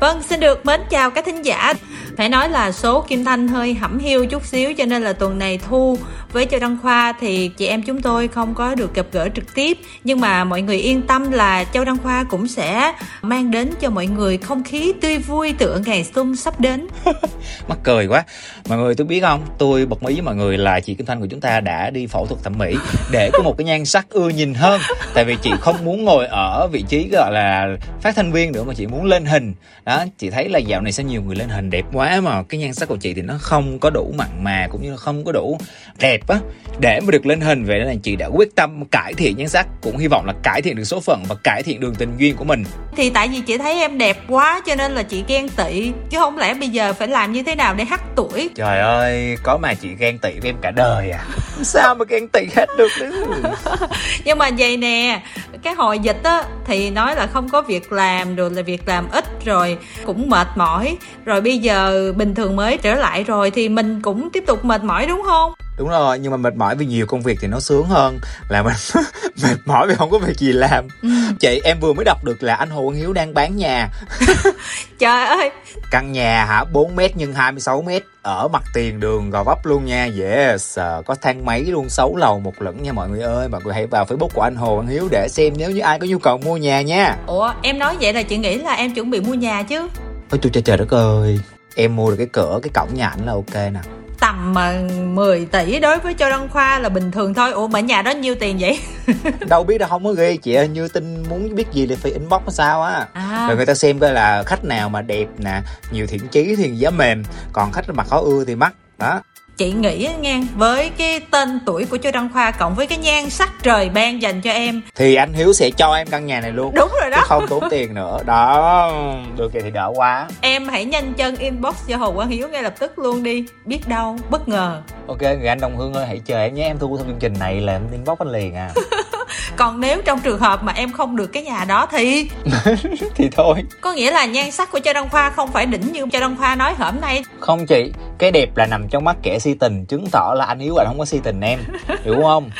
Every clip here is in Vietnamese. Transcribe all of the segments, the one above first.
Vâng, xin được mến chào các thính giả. Phải nói là số Kim Thanh hơi hẩm hiu chút xíu cho nên là tuần này Thu với Châu Đăng Khoa thì chị em chúng tôi không có được gặp gỡ trực tiếp nhưng mà mọi người yên tâm là Châu Đăng Khoa cũng sẽ mang đến cho mọi người không khí tươi vui tựa ngày xuân sắp đến. Mắc cười quá. Mọi người tôi biết không, tôi bật mí với mọi người là chị Kim Thanh của chúng ta đã đi phẫu thuật thẩm mỹ để có một cái nhan sắc ưa nhìn hơn. Tại vì chị không muốn ngồi ở vị trí gọi là phát thanh viên nữa mà chị muốn lên hình. Đó, chị thấy là dạo này sẽ nhiều người lên hình đẹp quá mà cái nhan sắc của chị thì nó không có đủ mặn mà cũng như là không có đủ đẹp á. Để mà được lên hình vậy nên là chị đã quyết tâm cải thiện nhan sắc cũng hy vọng là cải thiện được số phận và cải thiện đường tình duyên của mình. Thì tại vì chị thấy em đẹp quá cho nên là chị ghen tị chứ không lẽ bây giờ phải làm như thế nào để hắt tuổi. trời ơi có mà chị ghen tị với em cả đời à. Sao mà ghen tị hết được nữa nhưng mà vậy nè cái hồi dịch á, thì nói là không có việc làm rồi là việc làm ít rồi cũng mệt mỏi. Rồi bây giờ bình thường mới trở lại rồi thì mình cũng tiếp tục mệt mỏi đúng không? Đúng rồi nhưng mà mệt mỏi vì nhiều công việc thì nó sướng hơn. Là mình mệt mỏi vì không có việc gì làm. Ừ. chị em vừa mới đọc được là anh hồ Quang hiếu đang bán nhà. Trời ơi. Căn nhà hả? 4 mét nhân 26 mét. Ở mặt tiền đường gò vấp luôn nha. Yes có thang máy luôn 6 lầu một lẫn nha mọi người ơi. Mọi người hãy vào facebook của anh hồ Quang hiếu để xem nếu như ai có nhu cầu mua nhà nha. Ủa em nói vậy là chị nghĩ là em chuẩn bị mua nhà chứ? Ôi tôi trời trời đất ơi. Em mua được cái cửa cái cổng nhà ảnh là ok nè tầm mà 10 tỷ đối với Châu Đăng Khoa là bình thường thôi. Ủa mà nhà đó nhiêu tiền vậy? Đâu biết đâu không có ghi chị ơi. Như tin muốn biết gì thì phải inbox sao á. À. Rồi người ta xem coi là khách nào mà đẹp nè Nhiều thiện chí thì giá mềm. Còn khách mà khó ưa thì mắc. Đó chị nghĩ nghe với cái tên tuổi của Châu Đăng Khoa cộng với cái nhan sắc trời ban dành cho em. Thì anh Hiếu sẽ cho em căn nhà này luôn. Đúng rồi đó. Chứ không tốn tiền nữa. Đó được vậy thì đỡ quá. Em hãy nhanh chân inbox cho Hồ Quang Hiếu ngay lập tức luôn đi. Biết đâu bất ngờ. Ok người anh Đồng Hương ơi hãy chờ em nhé. Em thu theo chương trình này là em inbox anh liền à. Còn nếu trong trường hợp mà em không được cái nhà đó thì? Thì thôi. Có nghĩa là nhan sắc của Châu Đăng Khoa không phải đỉnh như Châu Đăng Khoa nói hởm nay. Không chị cái đẹp là nằm trong mắt kẻ si tình chứng tỏ là anh Hiếu anh không có si tình em. Hiểu không?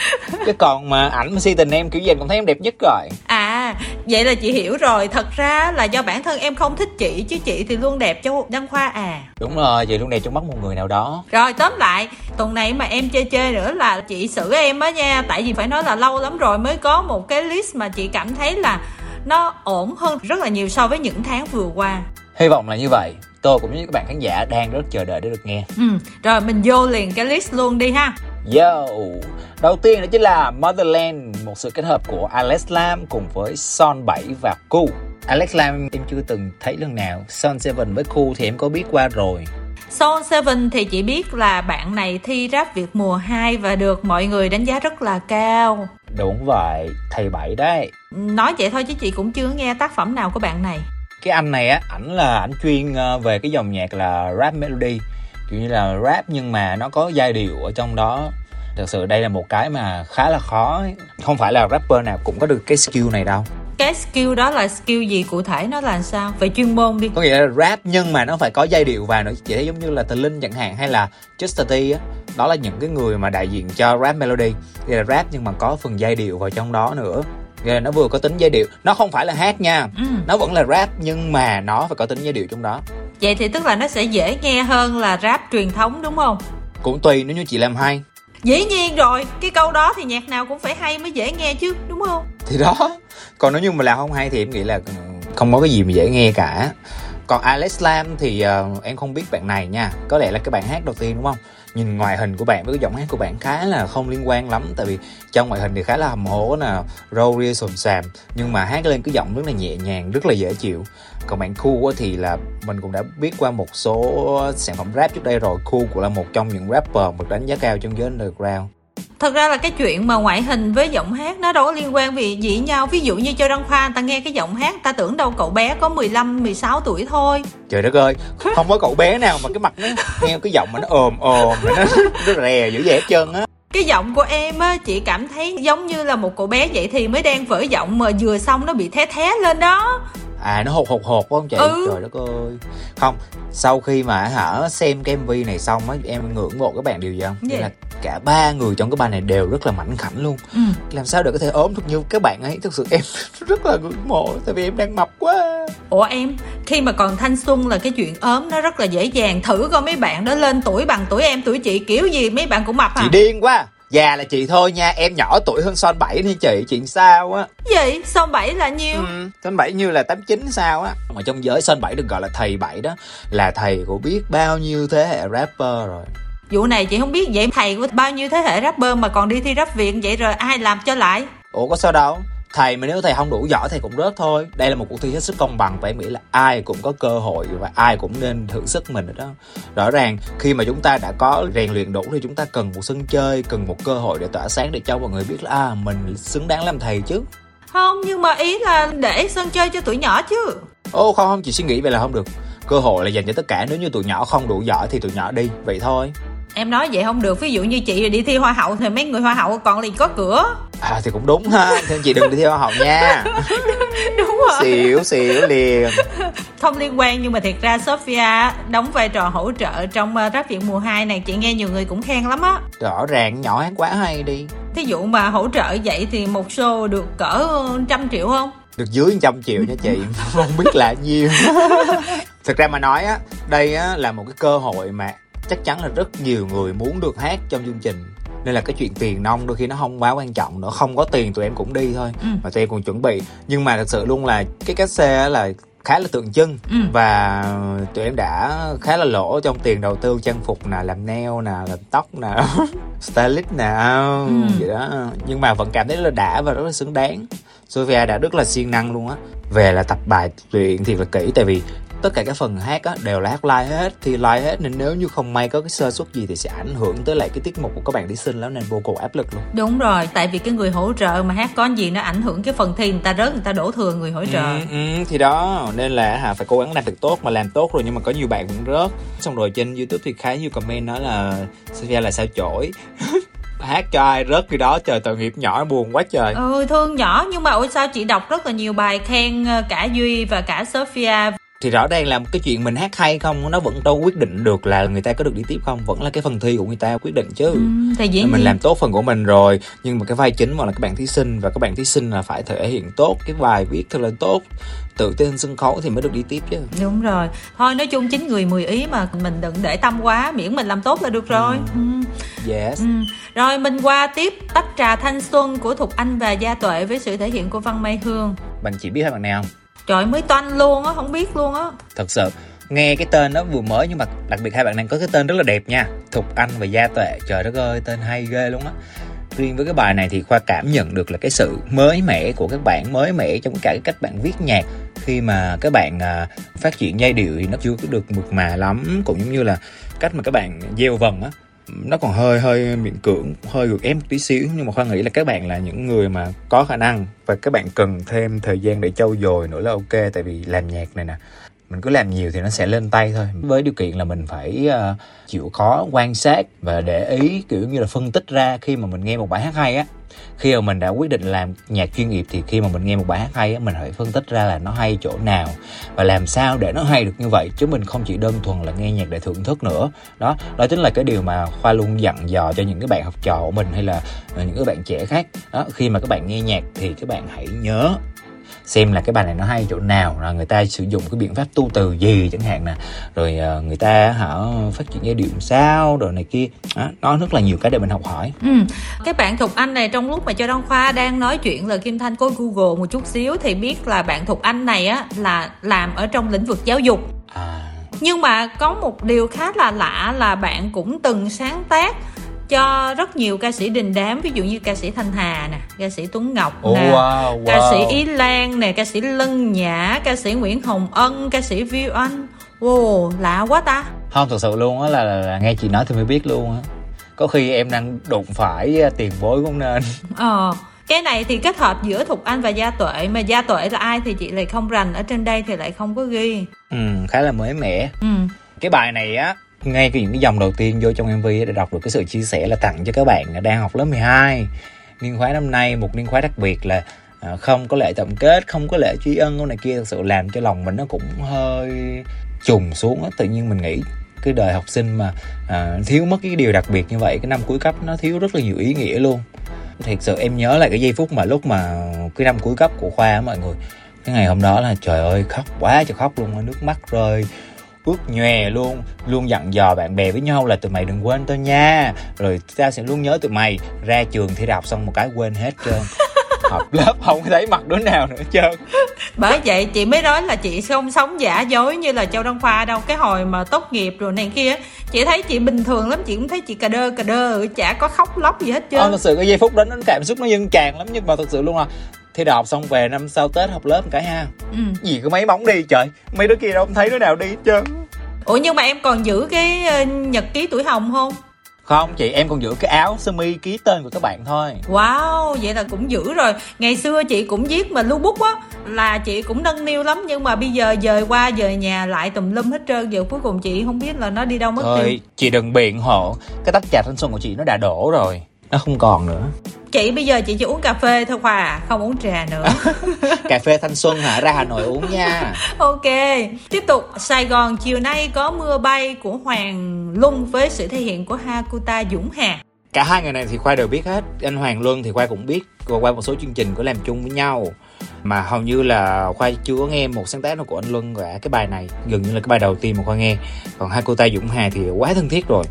Cái còn mà ảnh mà si tình em kiểu gì anh cũng thấy em đẹp nhất rồi. À vậy là chị hiểu rồi. Thật ra là do bản thân em không thích chị chứ chị thì luôn đẹp cho đăng khoa à. Đúng rồi chị luôn đẹp trong mắt một người nào đó. Rồi tóm lại tuần này mà em chơi chơi nữa là chị xử em á nha. Tại vì phải nói là lâu lắm rồi mới có một cái list mà chị cảm thấy là nó ổn hơn rất là nhiều so với những tháng vừa qua. Hy vọng là như vậy tôi cũng như các bạn khán giả đang rất chờ đợi để được nghe ừ rồi mình vô liền cái list luôn đi ha Yo, đầu tiên đó chính là Motherland, một sự kết hợp của Alex Lam cùng với Son 7 và Cool. Alex Lam em chưa từng thấy lần nào, Son 7 với Cool thì em có biết qua rồi. Son 7 thì chỉ biết là bạn này thi rap Việt mùa 2 và được mọi người đánh giá rất là cao. Đúng vậy, thầy bảy đấy. Nói vậy thôi chứ chị cũng chưa nghe tác phẩm nào của bạn này. Cái anh này á, ảnh là ảnh chuyên ờ, về cái dòng nhạc là rap melody. Kiểu như là rap nhưng mà nó có giai điệu ở trong đó. Thật sự đây là một cái mà khá là khó. Không phải là rapper nào cũng có được cái skill này đâu. Cái skill đó là skill gì cụ thể? Nó là sao? Về chuyên môn đi. Có nghĩa là rap nhưng mà nó phải có giai điệu vào nữa. Chỉ thấy giống như là tờ linh chẳng hạn hay là Just T á. Đó là những cái người mà đại diện cho rap melody. Thì là rap nhưng mà có phần giai điệu vào trong đó nữa Nghĩa nó vừa có tính giai điệu. Nó không phải là hát nha. Ừ. nó vẫn là rap nhưng mà nó phải có tính giai điệu trong đó. Vậy thì tức là nó sẽ dễ nghe hơn là rap truyền thống đúng không? Cũng tùy nếu như chị làm hay. Dĩ nhiên rồi cái câu đó thì nhạc nào cũng phải hay mới dễ nghe chứ đúng không? Thì đó. Còn nếu như mà làm không hay thì em nghĩ là không có cái gì mà dễ nghe cả. Còn Alex Lam thì uh, em không biết bạn này nha. Có lẽ là cái bạn hát đầu tiên đúng không nhìn ngoại hình của bạn với cái giọng hát của bạn khá là không liên quan lắm, tại vì trong ngoại hình thì khá là hầm hố nè, râu ria sồn sàm nhưng mà hát lên cái giọng rất là nhẹ nhàng, rất là dễ chịu. Còn bạn cool thì là mình cũng đã biết qua một số sản phẩm rap trước đây rồi cool cũng là một trong những rapper được đánh giá cao trong giới underground thật ra là cái chuyện mà ngoại hình với giọng hát nó đâu có liên quan vì gì nhau. Ví dụ như cho đăng khoa ta nghe cái giọng hát ta tưởng đâu cậu bé có 15 16 tuổi thôi. Trời đất ơi không có cậu bé nào mà cái mặt nó nghe cái giọng mà nó ồm ồm nó nó rè dữ vậy hết trơn á. Cái giọng của em á chị cảm thấy giống như là một cậu bé vậy thì mới đang vỡ giọng mà vừa xong nó bị thé thé lên đó à nó hột hột hột phải không chị. Ừ. trời đất ơi. Không sau khi mà hả xem cái mv này xong á em ngưỡng mộ các bạn điều gì không? Là cả ba người trong cái bài này đều rất là mảnh khảnh luôn. Ừ. làm sao để có thể ốm được như các bạn ấy? Thực sự em rất là ngưỡng mộ tại vì em đang mập quá. Ủa em khi mà còn thanh xuân là cái chuyện ốm nó rất là dễ dàng. Thử coi mấy bạn đó lên tuổi bằng tuổi em tuổi chị kiểu gì mấy bạn cũng mập à. chị điên quá già là chị thôi nha em nhỏ tuổi hơn son bảy đi chị chuyện sao á? Gì? Son bảy là nhiêu? Ừ, son bảy như là tám chín sao á. Mà trong giới son bảy được gọi là thầy bảy đó là thầy của biết bao nhiêu thế hệ rapper rồi. Vụ này chị không biết vậy thầy của bao nhiêu thế hệ rapper mà còn đi thi rap viện vậy rồi ai làm cho lại? Ủa có sao đâu thầy mà nếu thầy không đủ giỏi thầy cũng rớt thôi. Đây là một cuộc thi hết sức công bằng và em nghĩ là ai cũng có cơ hội và ai cũng nên thử sức mình đó. Rõ ràng khi mà chúng ta đã có rèn luyện đủ thì chúng ta cần một sân chơi cần một cơ hội để tỏa sáng để cho mọi người biết là à mình xứng đáng làm thầy chứ. Không nhưng mà ý là để sân chơi cho tuổi nhỏ chứ. Ô không không chị suy nghĩ vậy là không được. Cơ hội là dành cho tất cả. Nếu như tụi nhỏ không đủ giỏi thì tụi nhỏ đi. Vậy thôi em nói vậy không được ví dụ như chị đi thi hoa hậu thì mấy người hoa hậu còn liền có cửa. À thì cũng đúng ha. Thế chị đừng đi thi hoa hậu nha. Đúng rồi. Xỉu xỉu liền. Không liên quan nhưng mà thiệt ra Sophia đóng vai trò hỗ trợ trong uh, rap viện mùa 2 này chị nghe nhiều người cũng khen lắm á. Rõ ràng nhỏ hát quá hay đi. Thí dụ mà hỗ trợ vậy thì một show được cỡ trăm triệu không? Được dưới trăm triệu nha chị. Không biết là nhiêu. Thực ra mà nói á đây á là một cái cơ hội mà chắc chắn là rất nhiều người muốn được hát trong chương trình. Nên là cái chuyện tiền nông đôi khi nó không quá quan trọng nữa. Không có tiền tụi em cũng đi thôi. Ừ. mà tụi em còn chuẩn bị. Nhưng mà thật sự luôn là cái cách xe là khá là tượng trưng. Ừ. và tụi em đã khá là lỗ trong tiền đầu tư trang phục nè làm nail nè làm tóc nè stylist nè ừ. vậy đó. Nhưng mà vẫn cảm thấy là đã và rất là xứng đáng. Sophia đã rất là siêng năng luôn á. Về là tập bài luyện thiệt là kỹ. Tại vì tất cả các phần hát á, đều là hát live hết. Thì live hết nên nếu như không may có cái sơ suất gì thì sẽ ảnh hưởng tới lại cái tiết mục của các bạn thí sinh lắm nên vô cùng áp lực luôn. Đúng rồi tại vì cái người hỗ trợ mà hát có gì nó ảnh hưởng cái phần thi người ta rớt người ta đổ thừa người hỗ trợ. Ừ, ừ, thì đó nên là hà phải cố gắng làm được tốt mà làm tốt rồi nhưng mà có nhiều bạn vẫn rớt. Xong rồi trên youtube thì khá nhiều comment nói là Sophia là sao chổi? Hát cho ai rớt khi đó trời tội nghiệp nhỏ buồn quá trời. Ừ thương nhỏ nhưng mà ôi sao chị đọc rất là nhiều bài khen ờ, cả duy và cả sophia thì rõ ràng là một cái chuyện mình hát hay không nó vẫn đâu quyết định được là người ta có được đi tiếp không. Vẫn là cái phần thi của người ta quyết định chứ. Ừ, thì dĩ mình làm tốt phần của mình rồi nhưng mà cái vai chính mà là các bạn thí sinh và các bạn thí sinh là phải thể hiện tốt cái bài viết thật là tốt tự tin sân khấu thì mới được đi tiếp chứ. Đúng rồi. Thôi nói chung chín người mười ý mà mình đừng để tâm quá miễn mình làm tốt là được rồi. Ừ. Ừ. yes. Ừ. rồi mình qua tiếp tách trà thanh xuân của thục anh và gia tuệ với sự thể hiện của văn mai hương. Bạn chỉ biết hai bạn nào không trời mới toanh luôn á không biết luôn á. Thật sự nghe cái tên nó vừa mới nhưng mà đặc biệt hai bạn này có cái tên rất là đẹp nha. Thục anh và gia tuệ. Trời đất ơi tên hay ghê luôn á. Riêng với cái bài này thì khoa cảm nhận được là cái sự mới mẻ của các bạn mới mẻ trong cả cái cách bạn viết nhạc. Khi mà các bạn à, phát triển giai điệu thì nó chưa có được mượt mà lắm cũng giống như là cách mà các bạn gieo vần á nó còn hơi hơi miễn cưỡng, hơi gượng ép một tí xíu. Nhưng mà khoa nghĩ là các bạn là những người mà có khả năng và các bạn cần thêm thời gian để trau dồi nữa là ok. Tại vì làm nhạc này nè mình cứ làm nhiều thì nó sẽ lên tay thôi. Với điều kiện là mình phải uh, chịu khó quan sát và để ý kiểu như là phân tích ra khi mà mình nghe một bài hát hay á. Khi mà mình đã quyết định làm nhạc chuyên nghiệp thì khi mà mình nghe một bài hát hay á mình phải phân tích ra là nó hay chỗ nào và làm sao để nó hay được như vậy. Chứ mình không chỉ đơn thuần là nghe nhạc để thưởng thức nữa. Đó đó chính là cái điều mà khoa luôn dặn dò cho những cái bạn học trò của mình hay là ờ, những cái bạn trẻ khác. Đó khi mà các bạn nghe nhạc thì các bạn hãy nhớ xem là cái bài này nó hay chỗ nào là người ta sử dụng cái biện pháp tu từ gì chẳng hạn nè. Rồi uh, người ta hả phát triển giai điệu sao rồi này kia. Đó, nó rất là nhiều cái để mình học hỏi. Ừ. cái bạn thục anh này trong lúc mà cho đăng khoa đang nói chuyện là kim thanh có google một chút xíu thì biết là bạn thục anh này á là làm ở trong lĩnh vực giáo dục. À. Nhưng mà có một điều khá là lạ là bạn cũng từng sáng tác cho rất nhiều ca sĩ đình đám ví dụ như ca sĩ thanh hà nè ca sĩ tuấn ngọc nè oh, wow, wow. ca sĩ ý lan nè ca sĩ lân nhã ca sĩ nguyễn hồng ân ca sĩ viu anh. Wow lạ quá ta. Không thực sự luôn á là, là, là nghe chị nói thì mới biết luôn á. Có khi em đang đụng phải à, tiền bối cũng nên. Ờ cái này thì kết hợp giữa thục anh và gia tuệ mà gia tuệ là ai thì chị lại không rành ở trên đây thì lại không có ghi. Ừ khá là mới mẻ. Ừ. Cái bài này á ngay cái những cái dòng đầu tiên vô trong MV để đọc được cái sự chia sẻ là tặng cho các bạn đang học lớp 12 niên khóa năm nay một niên khóa đặc biệt là à, không có lễ tổng kết không có lễ tri ân này kia thực sự làm cho lòng mình nó cũng hơi trùng xuống á. Tự nhiên mình nghĩ cái đời học sinh mà à, thiếu mất cái điều đặc biệt như vậy cái năm cuối cấp nó thiếu rất là nhiều ý nghĩa luôn. Thật sự em nhớ lại cái giây phút mà lúc mà cái năm cuối cấp của khoa á mọi người. Cái ngày hôm đó là trời ơi khóc quá trời khóc luôn nước mắt rơi ướt nhòe luôn luôn dặn dò bạn bè với nhau là tụi mày đừng quên tôi nha. Rồi ta sẽ luôn nhớ tụi mày. Ra trường thi đọc xong một cái quên hết trơn. Học lớp không thấy mặt đứa nào nữa trơn. Bởi vậy chị mới nói là chị không sống giả dối như là châu đăng khoa đâu. Cái hồi mà tốt nghiệp rồi này kia chị thấy chị bình thường lắm. Chị cũng thấy chị cà đơ cà đơ chả có khóc lóc gì hết trơn. Ờ, thật sự cái giây phút đó nó cảm xúc nó dâng tràn lắm. Nhưng mà thật sự luôn là thi đại học xong về năm sau tết học lớp một cái ha. Ừ. gì có mấy bóng đi trời. Mấy đứa kia đâu không thấy đứa nào đi hết trơn. Ủa nhưng mà em còn giữ cái ờ, nhật ký tuổi hồng không? Không chị em còn giữ cái áo sơ mi ký tên của các bạn thôi. Wow vậy là cũng giữ rồi. Ngày xưa chị cũng viết mà lưu bút á là chị cũng nâng niu lắm nhưng mà bây giờ dời qua dời nhà lại tùm lum hết trơn. Giờ cuối cùng chị không biết là nó đi đâu mất Thôi, tiêu. chị đừng biện hộ. Cái tách trà thanh xuân của chị nó đã đổ rồi. Nó không còn nữa chị bây giờ chị chỉ uống cà phê thôi khoa không uống trà nữa. Cà phê thanh xuân hả? Ra hà nội uống nha. Ok tiếp tục. Sài gòn chiều nay có mưa bay của hoàng luân với sự thể hiện của hakuta dũng hà. Cả hai người này thì khoa đều biết hết. Anh hoàng luân thì khoa cũng biết qua một số chương trình có làm chung với nhau. Mà hầu như là khoa chưa có nghe một sáng tác nào của anh luân cả cái bài này. Gần như là cái bài đầu tiên mà khoa nghe. Còn hakuta dũng hà thì quá thân thiết rồi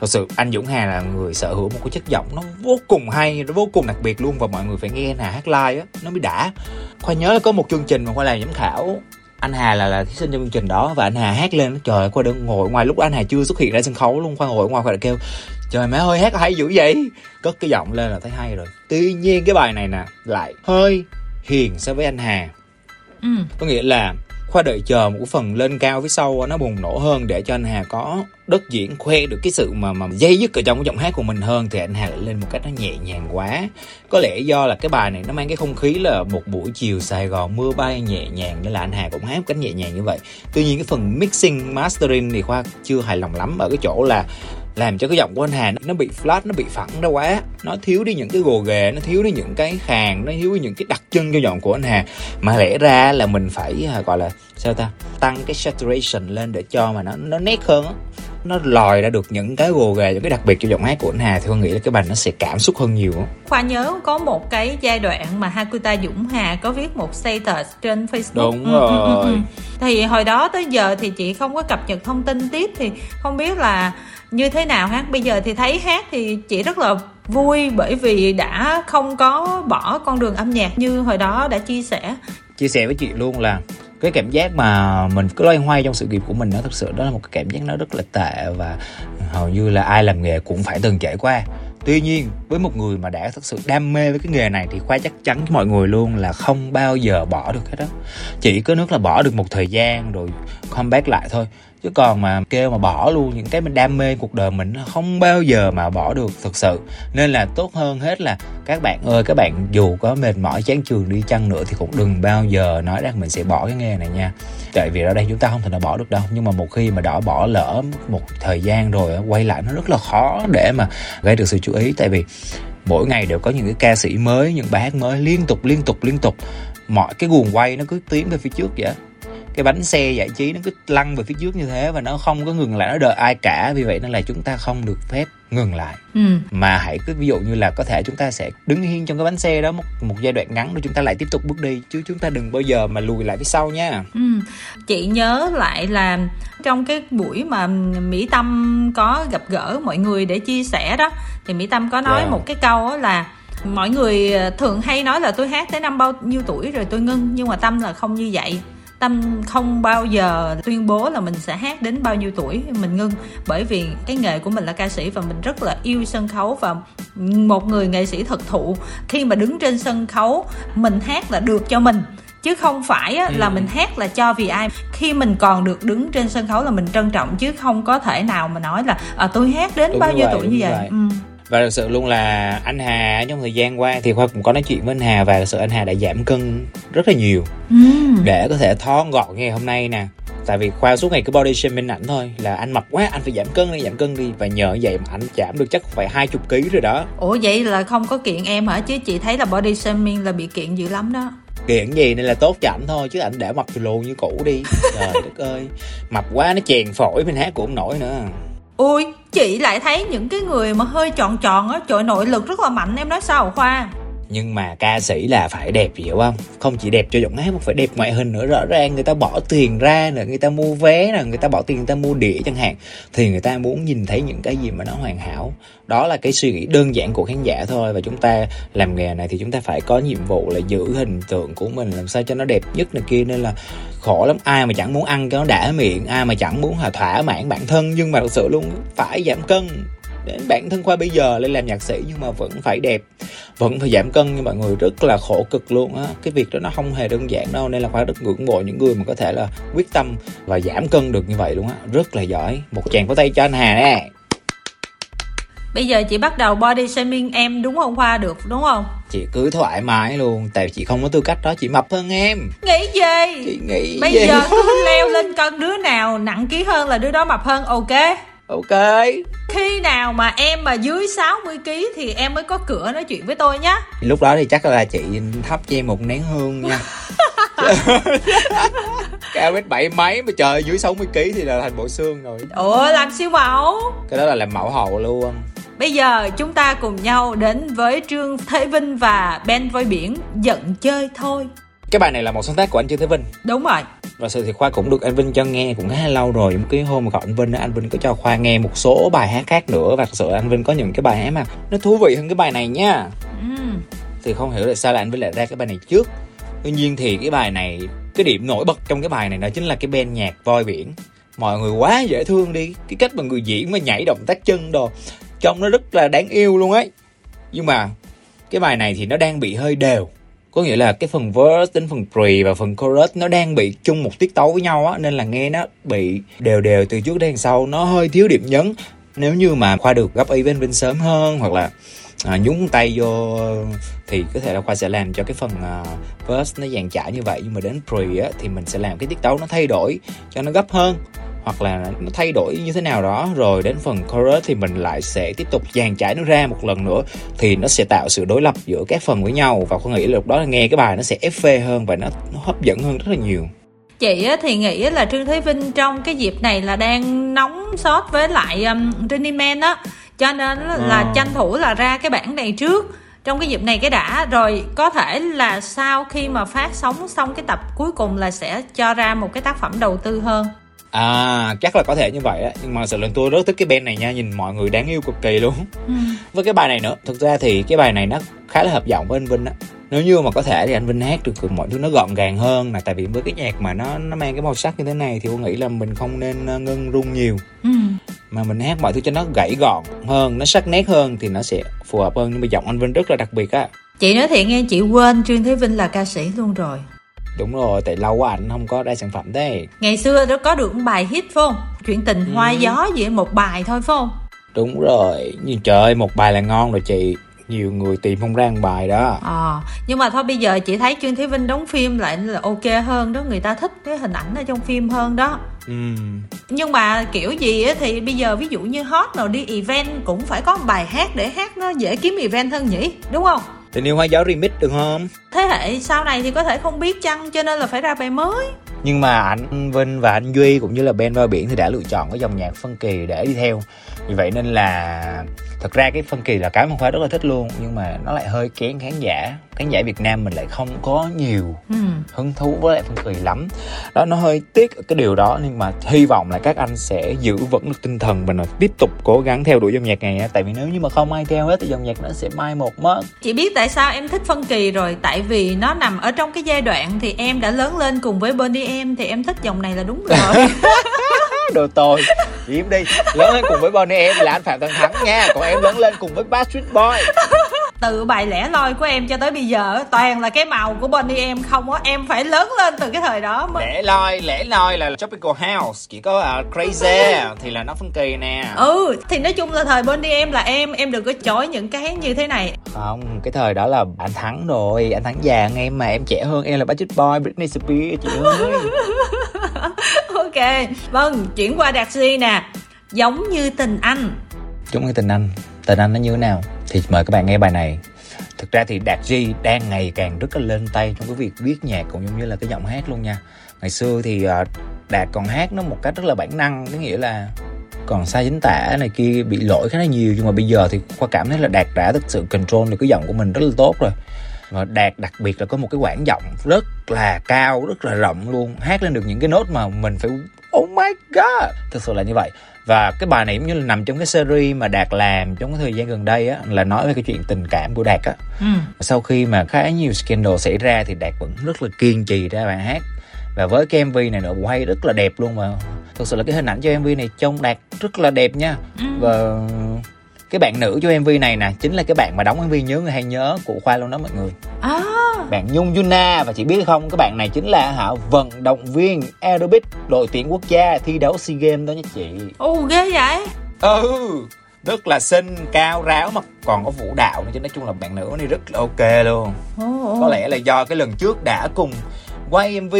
thật sự anh Dũng Hà là người sở hữu một cái chất giọng nó vô cùng hay nó vô cùng đặc biệt luôn và mọi người phải nghe Hà hát live á nó mới đã. Khoa nhớ là có một chương trình mà khoa làm giám khảo. Anh Hà là là thí sinh trong chương trình đó và anh Hà hát lên trời ơi khoa đứng ngồi ngoài lúc anh Hà chưa xuất hiện ra sân khấu luôn khoa ngồi ngoài khoa đã kêu trời má ơi hát hay dữ vậy? Cất cái giọng lên là thấy hay rồi. Tuy nhiên cái bài này nè lại hơi hiền so với anh Hà. Ừ. có nghĩa là khoa đợi chờ một phần lên cao phía sau, nó bùng nổ hơn để cho anh Hà có đất diễn khoe được cái sự mà mà dây dứt ở trong cái giọng hát của mình hơn, thì anh Hà lại lên một cách nó nhẹ nhàng quá. Có lẽ do là cái bài này nó mang cái không khí là một buổi chiều Sài Gòn mưa bay nhẹ nhàng, nên là anh Hà cũng hát một cách nhẹ nhàng như vậy. Tuy nhiên cái phần mixing, mastering thì khoa chưa hài lòng lắm, ở cái chỗ là làm cho cái giọng của anh Hà nó bị flat, nó bị phẳng ra quá. Nó thiếu đi những cái gồ ghề, nó thiếu đi những cái khàn nó thiếu đi những cái đặc trưng cho giọng của anh Hà. Mà lẽ ra là mình phải à, gọi là, sao ta, tăng cái saturation lên để cho mà nó nó nét hơn á nó lòi ra được những cái gồ ghề những cái đặc biệt cho giọng hát của anh Hà thì con nghĩ là cái bài nó sẽ cảm xúc hơn nhiều Khoa nhớ có một cái giai đoạn mà Hakuta Dũng Hà có viết một status trên Facebook. Đúng ừ, rồi ừ, ừ, ừ. thì hồi đó tới giờ thì chị không có cập nhật thông tin tiếp thì không biết là như thế nào hát. Bây giờ thì thấy hát thì chị rất là vui bởi vì đã không có bỏ con đường âm nhạc như hồi đó đã chia sẻ. Chia sẻ với chị luôn là cái cảm giác mà mình cứ loay hoay trong sự nghiệp của mình nó thực sự đó là một cái cảm giác nó rất là tệ và hầu như là ai làm nghề cũng phải từng trải qua. Tuy nhiên, với một người mà đã thực sự đam mê với cái nghề này thì khoa chắc chắn với mọi người luôn là không bao giờ bỏ được hết đó. Chỉ có nước là bỏ được một thời gian rồi comeback lại thôi chứ còn mà kêu mà bỏ luôn những cái mình đam mê cuộc đời mình không bao giờ mà bỏ được thực sự. Nên là tốt hơn hết là, các bạn ơi, các bạn dù có mệt mỏi, chán trường đi chăng nữa thì cũng đừng bao giờ nói rằng mình sẽ bỏ cái nghề này nha. Tại vì ở đây chúng ta không thể nào bỏ được đâu. Nhưng mà một khi mà đã bỏ lỡ một thời gian rồi quay lại nó rất là khó để mà gây được sự chú ý. Tại vì mỗi ngày đều có những cái ca sĩ mới, những bài hát mới liên tục liên tục liên tục. Mọi cái guồng quay nó cứ tiến về phía trước vậy cái bánh xe giải trí nó cứ lăn về phía trước như thế và nó không có ngừng lại nó đợi ai cả vì vậy nên là chúng ta không được phép ngừng lại ừ. mà hãy cứ ví dụ như là có thể chúng ta sẽ đứng yên trong cái bánh xe đó một một giai đoạn ngắn rồi chúng ta lại tiếp tục bước đi chứ chúng ta đừng bao giờ mà lùi lại phía sau nha ừ. chị nhớ lại là trong cái buổi mà mỹ tâm có gặp gỡ mọi người để chia sẻ đó thì mỹ tâm có nói yeah. Dạ. một cái câu là mọi người thường hay nói là tôi hát tới năm bao nhiêu tuổi rồi tôi ngưng nhưng mà tâm là không như vậy tâm không bao giờ tuyên bố là mình sẽ hát đến bao nhiêu tuổi mình ngưng. Bởi vì cái nghề của mình là ca sĩ và mình rất là yêu sân khấu và một người nghệ sĩ thực thụ khi mà đứng trên sân khấu mình hát là được cho mình. Chứ không phải á, là ừ. mình hát là cho vì ai. Khi mình còn được đứng trên sân khấu là mình trân trọng chứ không có thể nào mà nói là à, tôi hát đến đúng bao nhiêu tuổi như vậy, vậy. Ừ và thực sự luôn là anh Hà trong thời gian qua thì khoa cũng có nói chuyện với anh Hà và thực sự anh Hà đã giảm cân rất là nhiều. Ừ. để có thể thon gọn ngày hôm nay nè. Tại vì khoa suốt ngày cứ body shaming ảnh thôi là anh mập quá anh phải giảm cân đi giảm cân đi. Và nhờ vậy mà anh giảm được chắc phải hai chục ký rồi đó. Ủa vậy là không có kiện em hả? Chứ chị thấy là body shaming là bị kiện dữ lắm đó. Kiện gì nên là tốt cho ảnh thôi chứ ảnh để mập thì lù như cũ đi. Trời đất ơi. Mập quá nó chèn phổi bên hát cũng không nổi nữa ui chị lại thấy những cái người mà hơi tròn tròn á, trời nội lực rất là mạnh, em nói sao khoa? Nhưng mà ca sĩ là phải đẹp, hiểu không? Không chỉ đẹp cho giọng hát mà phải đẹp ngoại hình nữa. Rõ ràng người ta bỏ tiền ra nữa người ta mua vé nè, người ta bỏ tiền, người ta mua đĩa chẳng hạn, thì người ta muốn nhìn thấy những cái gì mà nó hoàn hảo. Đó là cái suy nghĩ đơn giản của khán giả thôi. Và chúng ta làm nghề này thì chúng ta phải có nhiệm vụ là giữ hình tượng của mình, làm sao cho nó đẹp nhất này kia. Nên là khổ lắm. Ai mà chẳng muốn ăn cho nó đã miệng, ai mà chẳng muốn là thỏa mãn bản thân, nhưng mà thật sự luôn phải giảm cân bản thân khoa bây giờ lên làm nhạc sĩ nhưng mà vẫn phải đẹp vẫn phải giảm cân như mọi người rất là khổ cực luôn á. Cái việc đó nó không hề đơn giản đâu nên là khoa rất ngưỡng mộ những người mà có thể là quyết tâm và giảm cân được như vậy luôn á. Rất là giỏi. Một chàng có tay cho anh hà nè. Bây giờ chị bắt đầu body shaming em đúng không Khoa? Được đúng không? chị cứ thoải mái luôn tại chị không có tư cách đó chị mập hơn em. Nghĩ gì? chị nghĩ Bây gì? giờ cứ leo lên cân đứa nào nặng ký hơn là đứa đó mập hơn ok ok. Khi nào mà em mà dưới 60 kg thì em mới có cửa nói chuyện với tôi nhé lúc đó thì chắc là chị thắp cho em một nén hương nha. Cao mét bảy mấy mà trời dưới 60 kg thì là thành bộ xương rồi. Ủa làm siêu mẫu. Cái đó là làm mẫu hậu luôn. Bây giờ chúng ta cùng nhau đến với Trương Thế Vinh và Ben Voi Biển Giận chơi thôi. Cái bài này là một sáng tác của anh Trương Thế Vinh. Đúng rồi và sự thì khoa cũng được anh Vinh cho nghe cũng khá là lâu rồi. Một cái hôm mà gọi anh Vinh á, anh Vinh có cho khoa nghe một số bài hát khác nữa. Và thật sự anh Vinh có những cái bài hát mà nó thú vị hơn cái bài này nha. Ừ. thì không hiểu tại sao là anh Vinh lại ra cái bài này trước. Tuy nhiên thì cái bài này cái điểm nổi bật trong cái bài này đó chính là cái ben nhạc voi biển. Mọi người quá dễ thương đi. Cái cách mà người diễn mà nhảy động tác chân đồ trông nó rất là đáng yêu luôn ấy. Nhưng mà cái bài này thì nó đang bị hơi đều có nghĩa là cái phần verse đến phần pre và phần chorus nó đang bị chung một tiết tấu với nhau á nên là nghe nó bị đều đều từ trước đến sau nó hơi thiếu điểm nhấn. Nếu như mà khoa được gấp ý bên bên sớm hơn hoặc là à, nhúng tay vô thì có thể là khoa sẽ làm cho cái phần à, verse nó dàn trải như vậy. Nhưng mà đến pre á thì mình sẽ làm cái tiết tấu nó thay đổi cho nó gấp hơn hoặc là nó thay đổi như thế nào đó rồi đến phần chorus thì mình lại sẽ tiếp tục dàn trải nó ra một lần nữa thì nó sẽ tạo sự đối lập giữa các phần với nhau. Và con nghĩ là lúc đó là nghe cái bài nó sẽ ép phê hơn và nó, nó hấp dẫn hơn rất là nhiều. Chị á, thì nghĩ là Trương Thế Vinh trong cái dịp này là đang nóng sốt với lại um, Running Man á. Cho nên là Ờ. tranh thủ là ra cái bản này trước. Trong cái dịp này cái đã rồi có thể là sau khi mà phát sóng xong cái tập cuối cùng là sẽ cho ra một cái tác phẩm đầu tư hơn À chắc là có thể như vậy á. Nhưng mà sự lần tôi rất thích cái band này nha. Nhìn mọi người đáng yêu cực kỳ luôn. Ừ. Với cái bài này nữa. Thực ra thì cái bài này nó khá là hợp giọng với anh Vinh á. Nếu như mà có thể thì anh Vinh hát được mọi thứ nó gọn gàng hơn nè. Tại vì với cái nhạc mà nó nó mang cái màu sắc như thế này thì tôi nghĩ là mình không nên ờ, ngân rung nhiều. Ừ. mà mình hát mọi thứ cho nó gãy gọn hơn nó sắc nét hơn thì nó sẽ phù hợp hơn. Nhưng mà giọng anh Vinh rất là đặc biệt á. Chị nói thiệt nghe chị quên trương thế vinh là ca sĩ luôn rồi đúng rồi tại lâu quá ảnh không có ra sản phẩm thế. Ngày xưa nó có được một bài hit phải không? Chuyện tình hoa gió gì một bài thôi phải không? Đúng rồi nhưng trời ơi một bài là ngon rồi chị. Nhiều người tìm không ra một bài đó. Ờ, nhưng mà thôi bây giờ chị thấy Trương Thế Vinh đóng phim lại là ok hơn đó, người ta thích cái hình ảnh ở trong phim hơn đó. Ừm, Nhưng mà kiểu gì á thì bây giờ ví dụ như hot nào đi event cũng phải có một bài hát để hát nó dễ kiếm event hơn nhỉ, đúng không? Tình yêu hoa gió remix được không Thế hệ sau này thì có thể không biết chăng cho nên là phải ra bài mới. nhưng mà anh Vinh và anh Duy cũng như là Ben Voi Biển thì đã lựa chọn cái dòng nhạc phân kỳ để đi theo vì vậy nên là thật ra cái phân kỳ là cái mà khoa rất là thích luôn nhưng mà nó lại hơi kén khán giả. Khán giả Việt Nam mình lại không có nhiều Ừ. hứng thú với lại phân kỳ lắm. Đó nó hơi tiếc cái điều đó nhưng mà hy vọng là các anh sẽ giữ vững được tinh thần và là tiếp tục cố gắng theo đuổi dòng nhạc này tại vì nếu như mà không ai theo hết thì dòng nhạc nó sẽ mai một mất. Chị biết tại sao em thích phân kỳ rồi? Tại vì nó nằm ở trong cái giai đoạn Thì em đã lớn lên cùng với Bonnie em Thì em thích dòng này là đúng rồi đồ tồi. Im đi lớn lên cùng với Bonnie em là anh Phạm Tân Thắng nha. Còn em lớn lên cùng với Backstreet Boy. Từ bài lẻ loi của em cho tới bây giờ toàn là cái màu của Bonnie em không á. Em phải lớn lên từ cái thời đó mới lẻ loi lẻ loi là tropical house. Chỉ có uh, crazy thì là nó phân kỳ nè. Ừ thì nói chung là thời Bonnie em là em em đừng có chối những cái như thế này. Không cái thời đó là anh thắng rồi anh thắng già em mà em trẻ hơn em là Backstreet Boy Britney Spears chị ơi ok vâng chuyển qua đạt si nè. Giống như tình anh. Giống như tình anh. Tình anh nó như thế nào? Thì mời các bạn nghe bài này. Thực ra thì đạt di đang ngày càng rất là lên tay trong cái việc viết nhạc cũng giống như là cái giọng hát luôn nha. Ngày xưa thì ờ, đạt còn hát nó một cách rất là bản năng, có nghĩa là còn sai chính tả này kia, bị lỗi khá là nhiều. Nhưng mà bây giờ thì khoa cảm thấy là đạt đã thực sự control được cái giọng của mình rất là tốt rồi và đạt đặc biệt là có một cái quãng giọng rất là cao rất là rộng luôn hát lên được những cái nốt mà mình phải oh my god! Thực sự là như vậy. Và cái bài này cũng như là nằm trong cái series mà đạt làm trong cái thời gian gần đây á là nói về cái chuyện tình cảm của đạt á. Ừ. sau khi mà khá nhiều scandal xảy ra thì đạt vẫn rất là kiên trì ra bài hát. Và với cái mv này nữa quay rất là đẹp luôn mà. Thực sự là cái hình ảnh cho mv này trông đạt rất là đẹp nha. Ừ. và cái bạn nữ cho mv này nè chính là cái bạn mà đóng mv nhớ người hay nhớ của khoa luôn đó mọi người. À. bạn nhung yuna và chị biết không cái bạn này chính là hả vận động viên aerobic đội tuyển quốc gia thi đấu sea games đó nha chị. Ồ ghê vậy? Ừ rất là xinh cao ráo mà còn có vũ đạo nữa chứ nói chung là bạn nữ này rất là ok luôn. Oh, có lẽ là do cái lần trước đã cùng quay mv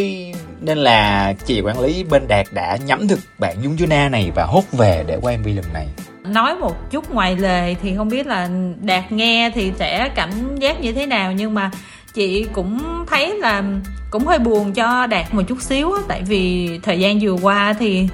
nên là chị quản lý bên đạt đã nhắm thực bạn Nhung Juna này và hốt về để quay mv lần này nói một chút ngoài lề thì không biết là đạt nghe thì sẽ cảm giác như thế nào nhưng mà chị cũng thấy là cũng hơi buồn cho đạt một chút xíu á tại vì thời gian vừa qua thì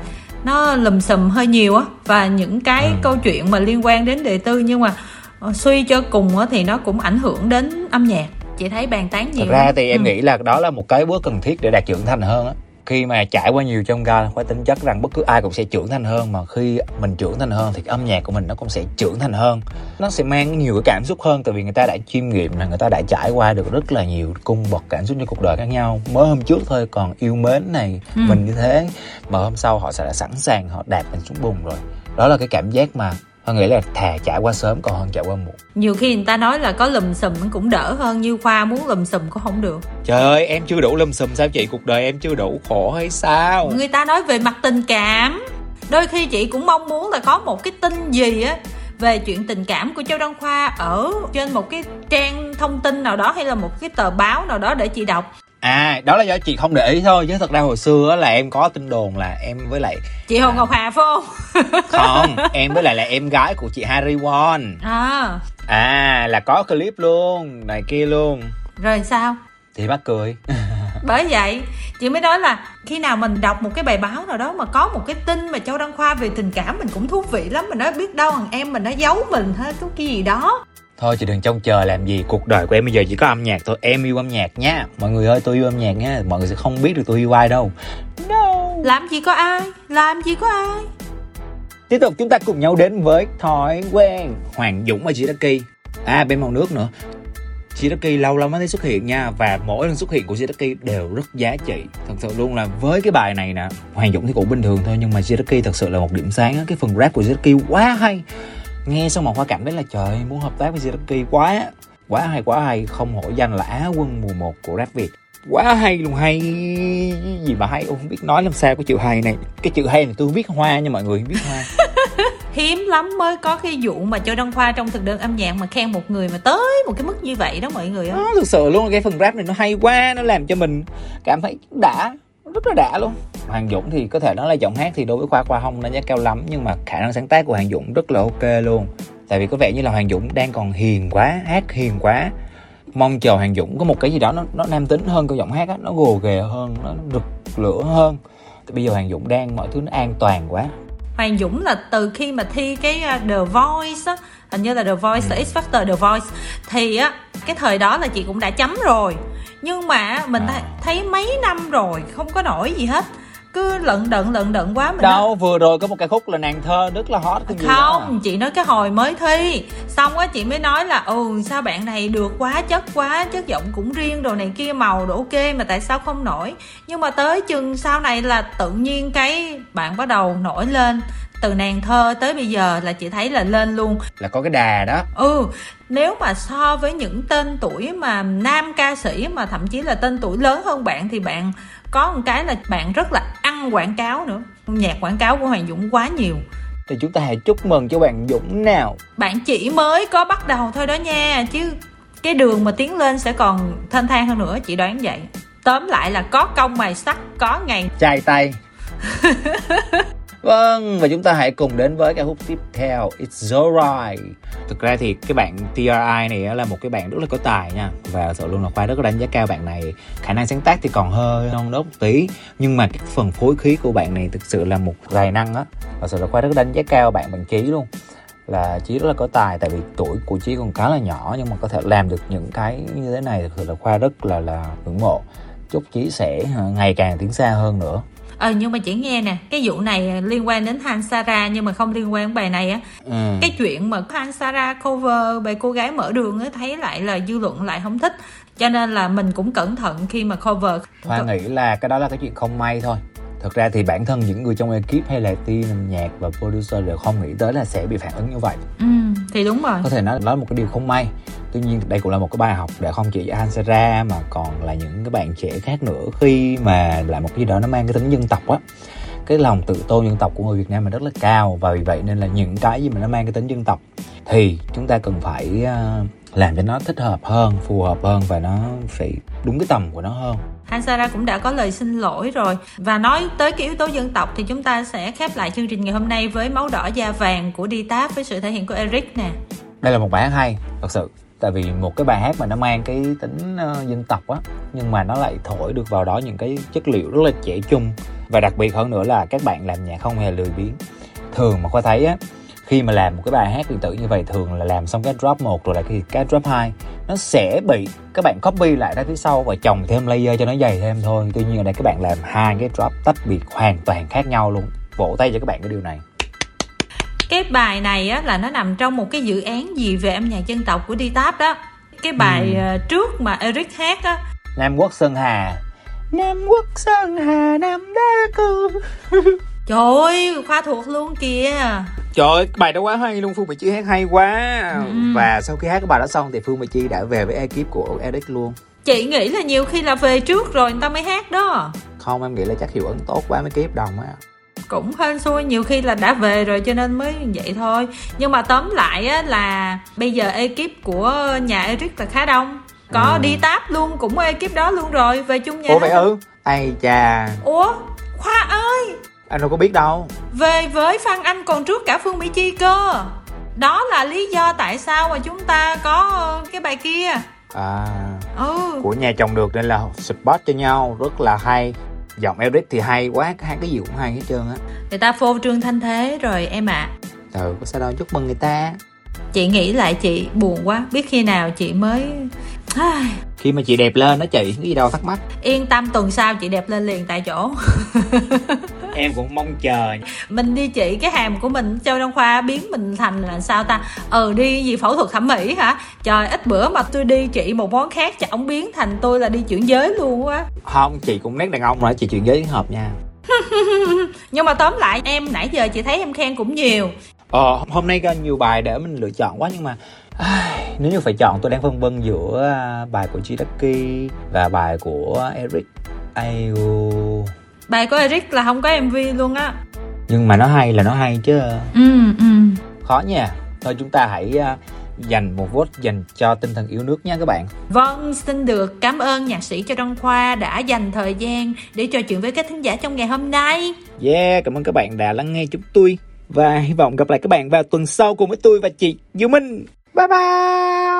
nó lùm xùm hơi nhiều á và những cái ừ. câu chuyện mà liên quan đến đời tư nhưng mà ờ, suy cho cùng á thì nó cũng ảnh hưởng đến âm nhạc chị thấy bàn tán nhiều thật ra thì em ừ. nghĩ là đó là một cái bước cần thiết để đạt trưởng thành hơn á khi mà trải qua nhiều trong ga phải tính chất rằng bất cứ ai cũng sẽ trưởng thành hơn mà khi mình trưởng thành hơn thì âm nhạc của mình nó cũng sẽ trưởng thành hơn. Nó sẽ mang nhiều cái cảm xúc hơn tại vì người ta đã chiêm nghiệm là người ta đã trải qua được rất là nhiều cung bậc cảm xúc trong cuộc đời khác nhau. Mới hôm trước thôi còn yêu mến này ừ. mình như thế mà hôm sau họ sẽ đã sẵn sàng họ đạp mình xuống bùn rồi. Đó là cái cảm giác mà Họ nghĩ là thà trải qua sớm còn hơn trải qua muộn. Nhiều khi người ta nói là có lùm xùm cũng đỡ hơn Như Khoa muốn lùm xùm cũng không được. Trời ơi em chưa đủ lùm xùm sao chị? Cuộc đời em chưa đủ khổ hay sao? Người ta nói về mặt tình cảm. Đôi khi chị cũng mong muốn là có một cái tin gì á về chuyện tình cảm của Châu Đăng Khoa ở trên một cái trang thông tin nào đó hay là một cái tờ báo nào đó để chị đọc à đó là do chị không để ý thôi chứ thật ra hồi xưa là em có tin đồn là em với lại chị Hồ Ngọc Hà phải không? Không em với lại là em gái của chị Harry Won. À. À là có clip luôn này kia luôn. Rồi sao? Thì bắt cười. Bởi vậy chị mới nói là khi nào mình đọc một cái bài báo nào đó mà có một cái tin mà châu đăng khoa về tình cảm mình cũng thú vị lắm. Mình nói biết đâu thằng em mình nó giấu mình hay cái gì đó thôi chị đừng trông chờ làm gì. Cuộc đời của em bây giờ chỉ có âm nhạc thôi. Em yêu âm nhạc nha. Mọi người ơi tôi yêu âm nhạc nha. Mọi người sẽ không biết được tôi yêu ai đâu. No. Làm gì có ai? Làm gì có ai? Tiếp tục chúng ta cùng nhau đến với thói quen. Hoàng dũng và chị Ducky à bên màu nước nữa. Shiraki lâu lắm mới thấy xuất hiện nha. Và mỗi lần xuất hiện của Shiraki đều rất giá trị. Thật sự luôn là với cái bài này nè Hoàng Dũng thì cũng bình thường thôi. Nhưng mà Shiraki thật sự là một điểm sáng cái phần rap của Shiraki quá hay nghe xong mà hoa cảm thấy là trời muốn hợp tác với Ziraki quá quá hay quá hay không hổ danh là á quân mùa 1 của rap việt. Quá hay luôn hay gì mà hay không biết nói làm sao cái chữ hay này. Cái chữ hay này tôi biết hoa nha mọi người biết hoa. Hiếm lắm mới có cái vụ mà cho đăng khoa trong thực đơn âm nhạc mà khen một người mà tới một cái mức như vậy đó mọi người ơi. Thực sự luôn cái phần rap này nó hay quá nó làm cho mình cảm thấy đã rất là đã luôn. Hoàng Dũng thì có thể nói là giọng hát thì đối với Khoa Khoa không đánh giá cao lắm, nhưng mà khả năng sáng tác của Hoàng Dũng rất là ok luôn. Tại vì có vẻ như là Hoàng Dũng đang còn hiền quá, hát hiền quá. Mong chờ Hoàng Dũng có một cái gì đó nó nó nam tính hơn cái giọng hát á, nó gồ ghề hơn, nó rực lửa hơn. Thì bây giờ Hoàng Dũng đang, mọi thứ nó an toàn quá. Hoàng Dũng là từ khi mà thi cái à, The Voice á, hình như là The Voice ừ. X Factor The Voice, thì á, cái thời đó là chị cũng đã chấm rồi nhưng mà mình à. thấy mấy năm rồi không có nổi gì hết cứ lận đận lận đận quá mình đâu nói... vừa rồi có một cái khúc là nàng thơ rất là hot cái không chị nói cái hồi mới thi. Xong á chị mới nói là ừ sao bạn này được quá chất quá chất giọng cũng riêng đồ này kia màu đồ ok mà tại sao không nổi? Nhưng mà tới chừng sau này là tự nhiên cái bạn bắt đầu nổi lên. Từ nàng thơ tới bây giờ là chị thấy là lên luôn. Là có cái đà đó. Ừ nếu mà so với những tên tuổi mà nam ca sĩ mà thậm chí là tên tuổi lớn hơn bạn thì bạn có một cái là bạn rất là ăn quảng cáo nữa. Nhạc quảng cáo của hoàng dũng quá nhiều. Thì chúng ta hãy chúc mừng cho bạn dũng nào. Bạn chỉ mới có bắt đầu thôi đó nha chứ cái đường mà tiến lên sẽ còn thênh thang hơn nữa chị đoán vậy. Tóm lại là có công mài sắt có ngày. Chai tay Vâng, và chúng ta hãy cùng đến với ca khúc tiếp theo It's Alright. Thực ra thì cái bạn TRI này là một cái bạn rất là có tài nha. Và sự luôn là khoa rất là đánh giá cao bạn này. Khả năng sáng tác thì còn hơi non đốt một tí. Nhưng mà cái phần phối khí của bạn này thực sự là một tài năng á. Và sự là khoa rất đánh giá cao bạn bằng trí luôn. Là Chí rất là có tài tại vì tuổi của Chí còn khá là nhỏ nhưng mà có thể làm được những cái như thế này thực sự là Khoa rất là là ngưỡng mộ. Chúc Chí sẽ ngày càng tiến xa hơn nữa ờ nhưng mà chỉ nghe nè cái vụ này liên quan đến Hansara nhưng mà không liên quan đến bài này á. Ừ. cái chuyện mà Hansara cover bài cô gái mở đường á thấy lại là dư luận lại không thích. Cho nên là mình cũng cẩn thận khi mà cover. Hoa nghĩ là cái đó là cái chuyện không may thôi thực ra thì bản thân những người trong ekip hay là team nhạc và producer đều không nghĩ tới là sẽ bị phản ứng như vậy. Ừ, thì đúng rồi. Có thể nói là một cái điều không may. Tuy nhiên đây cũng là một cái bài học để không chỉ cho Hansara mà còn là những cái bạn trẻ khác nữa. Khi mà làm một cái gì đó nó mang cái tính dân tộc á cái lòng tự tôn dân tộc của người Việt Nam mình rất là cao. Và vì vậy nên là những cái gì mà nó mang cái tính dân tộc thì chúng ta cần phải ờ, làm cho nó thích hợp hơn phù hợp hơn và nó phải đúng cái tầm của nó hơn Hansara cũng đã có lời xin lỗi rồi. Và nói tới cái yếu tố dân tộc thì chúng ta sẽ khép lại chương trình ngày hôm nay với máu đỏ da vàng của đi táp với sự thể hiện của Eric nè. Đây là một bài hát hay thật sự. Tại vì một cái bài hát mà nó mang cái tính uh, dân tộc á nhưng mà nó lại thổi được vào đó những cái chất liệu rất là trẻ trung. Và đặc biệt hơn nữa là các bạn làm nhạc không hề lười biếng. Thường mà khoa thấy á khi mà làm một cái bài hát điện tử như vậy thường là làm xong cái drop 1 rồi lại cái, cái drop 2 nó sẽ bị các bạn copy lại ra phía sau và chồng thêm layer cho nó dày thêm thôi. Tuy nhiên ở đây các bạn làm hai cái drop tách biệt hoàn toàn khác nhau luôn. Vỗ tay cho các bạn cái điều này. Cái bài này á là nó nằm trong một cái dự án gì về âm nhạc dân tộc của đi táp đó. Cái bài ừ. Ờ, trước mà Eric hát á. Nam Quốc Sơn Hà. Nam Quốc Sơn Hà Nam Đá Cư Trời ơi, khoa thuộc luôn kìa. Trời ơi, bài đó quá hay luôn, Phương Mỹ Chi hát hay quá. Ừ. Và sau khi hát cái bài đó xong thì Phương Mỹ Chi đã về với ekip của Eric luôn. Chị nghĩ là nhiều khi là về trước rồi người ta mới hát đó. Không, em nghĩ là chắc hiệu ứng tốt quá mới hợp đồng á. Cũng hên xui nhiều khi là đã về rồi cho nên mới vậy thôi. Nhưng mà tóm lại á là bây giờ ekip của nhà Eric là khá đông. Có ừ. đi táp luôn cũng ekip đó luôn rồi. Về chung nhà ủa vậy ư? Ai chà. Ủa anh đâu có biết đâu. Về với phan anh còn trước cả phương mỹ chi cơ. Đó là lý do tại sao mà chúng ta có cái bài kia. À. Ừ. của nhà chồng được nên là support cho nhau rất là hay. Giọng Eric thì hay quá hai cái gì cũng hay hết trơn á. Người ta phô trương thanh thế rồi em ạ. À. ừ có sao đâu chúc mừng người ta. Chị nghĩ lại chị buồn quá biết khi nào chị mới khi mà chị đẹp lên đó chị cái gì đâu thắc mắc. Yên tâm tuần sau chị đẹp lên liền tại chỗ. Em cũng mong chờ. Mình đi chị cái hàm của mình châu đăng khoa biến mình thành là sao ta? Ờ đi gì phẫu thuật thẩm mỹ hả? Trời ít bữa mà tôi đi chị một món khác chắc ổng biến thành tôi là đi chuyển giới luôn á. Không chị cũng nét đàn ông rồi chị chuyển giới hợp nha. Nhưng mà tóm lại em nãy giờ chị thấy em khen cũng nhiều. Ờ hôm nay có nhiều bài để mình lựa chọn quá nhưng mà nếu như phải chọn tôi đang phân vân giữa à, bài của Chidaki và bài của Eric Ayo bài của Eric là không có MV luôn á. Nhưng mà nó hay là nó hay chứ? Ừ ừ. Khó nha. Thôi chúng ta hãy à, dành một vote dành cho tinh thần yêu nước nha các bạn. Vâng, xin được cảm ơn nhạc sĩ Châu Đăng Khoa đã dành thời gian để trò chuyện với các thính giả trong ngày hôm nay. Yeah, cảm ơn các bạn đã lắng nghe chúng tôi. Và hy vọng gặp lại các bạn vào tuần sau cùng với tôi và chị Du Minh 拜拜。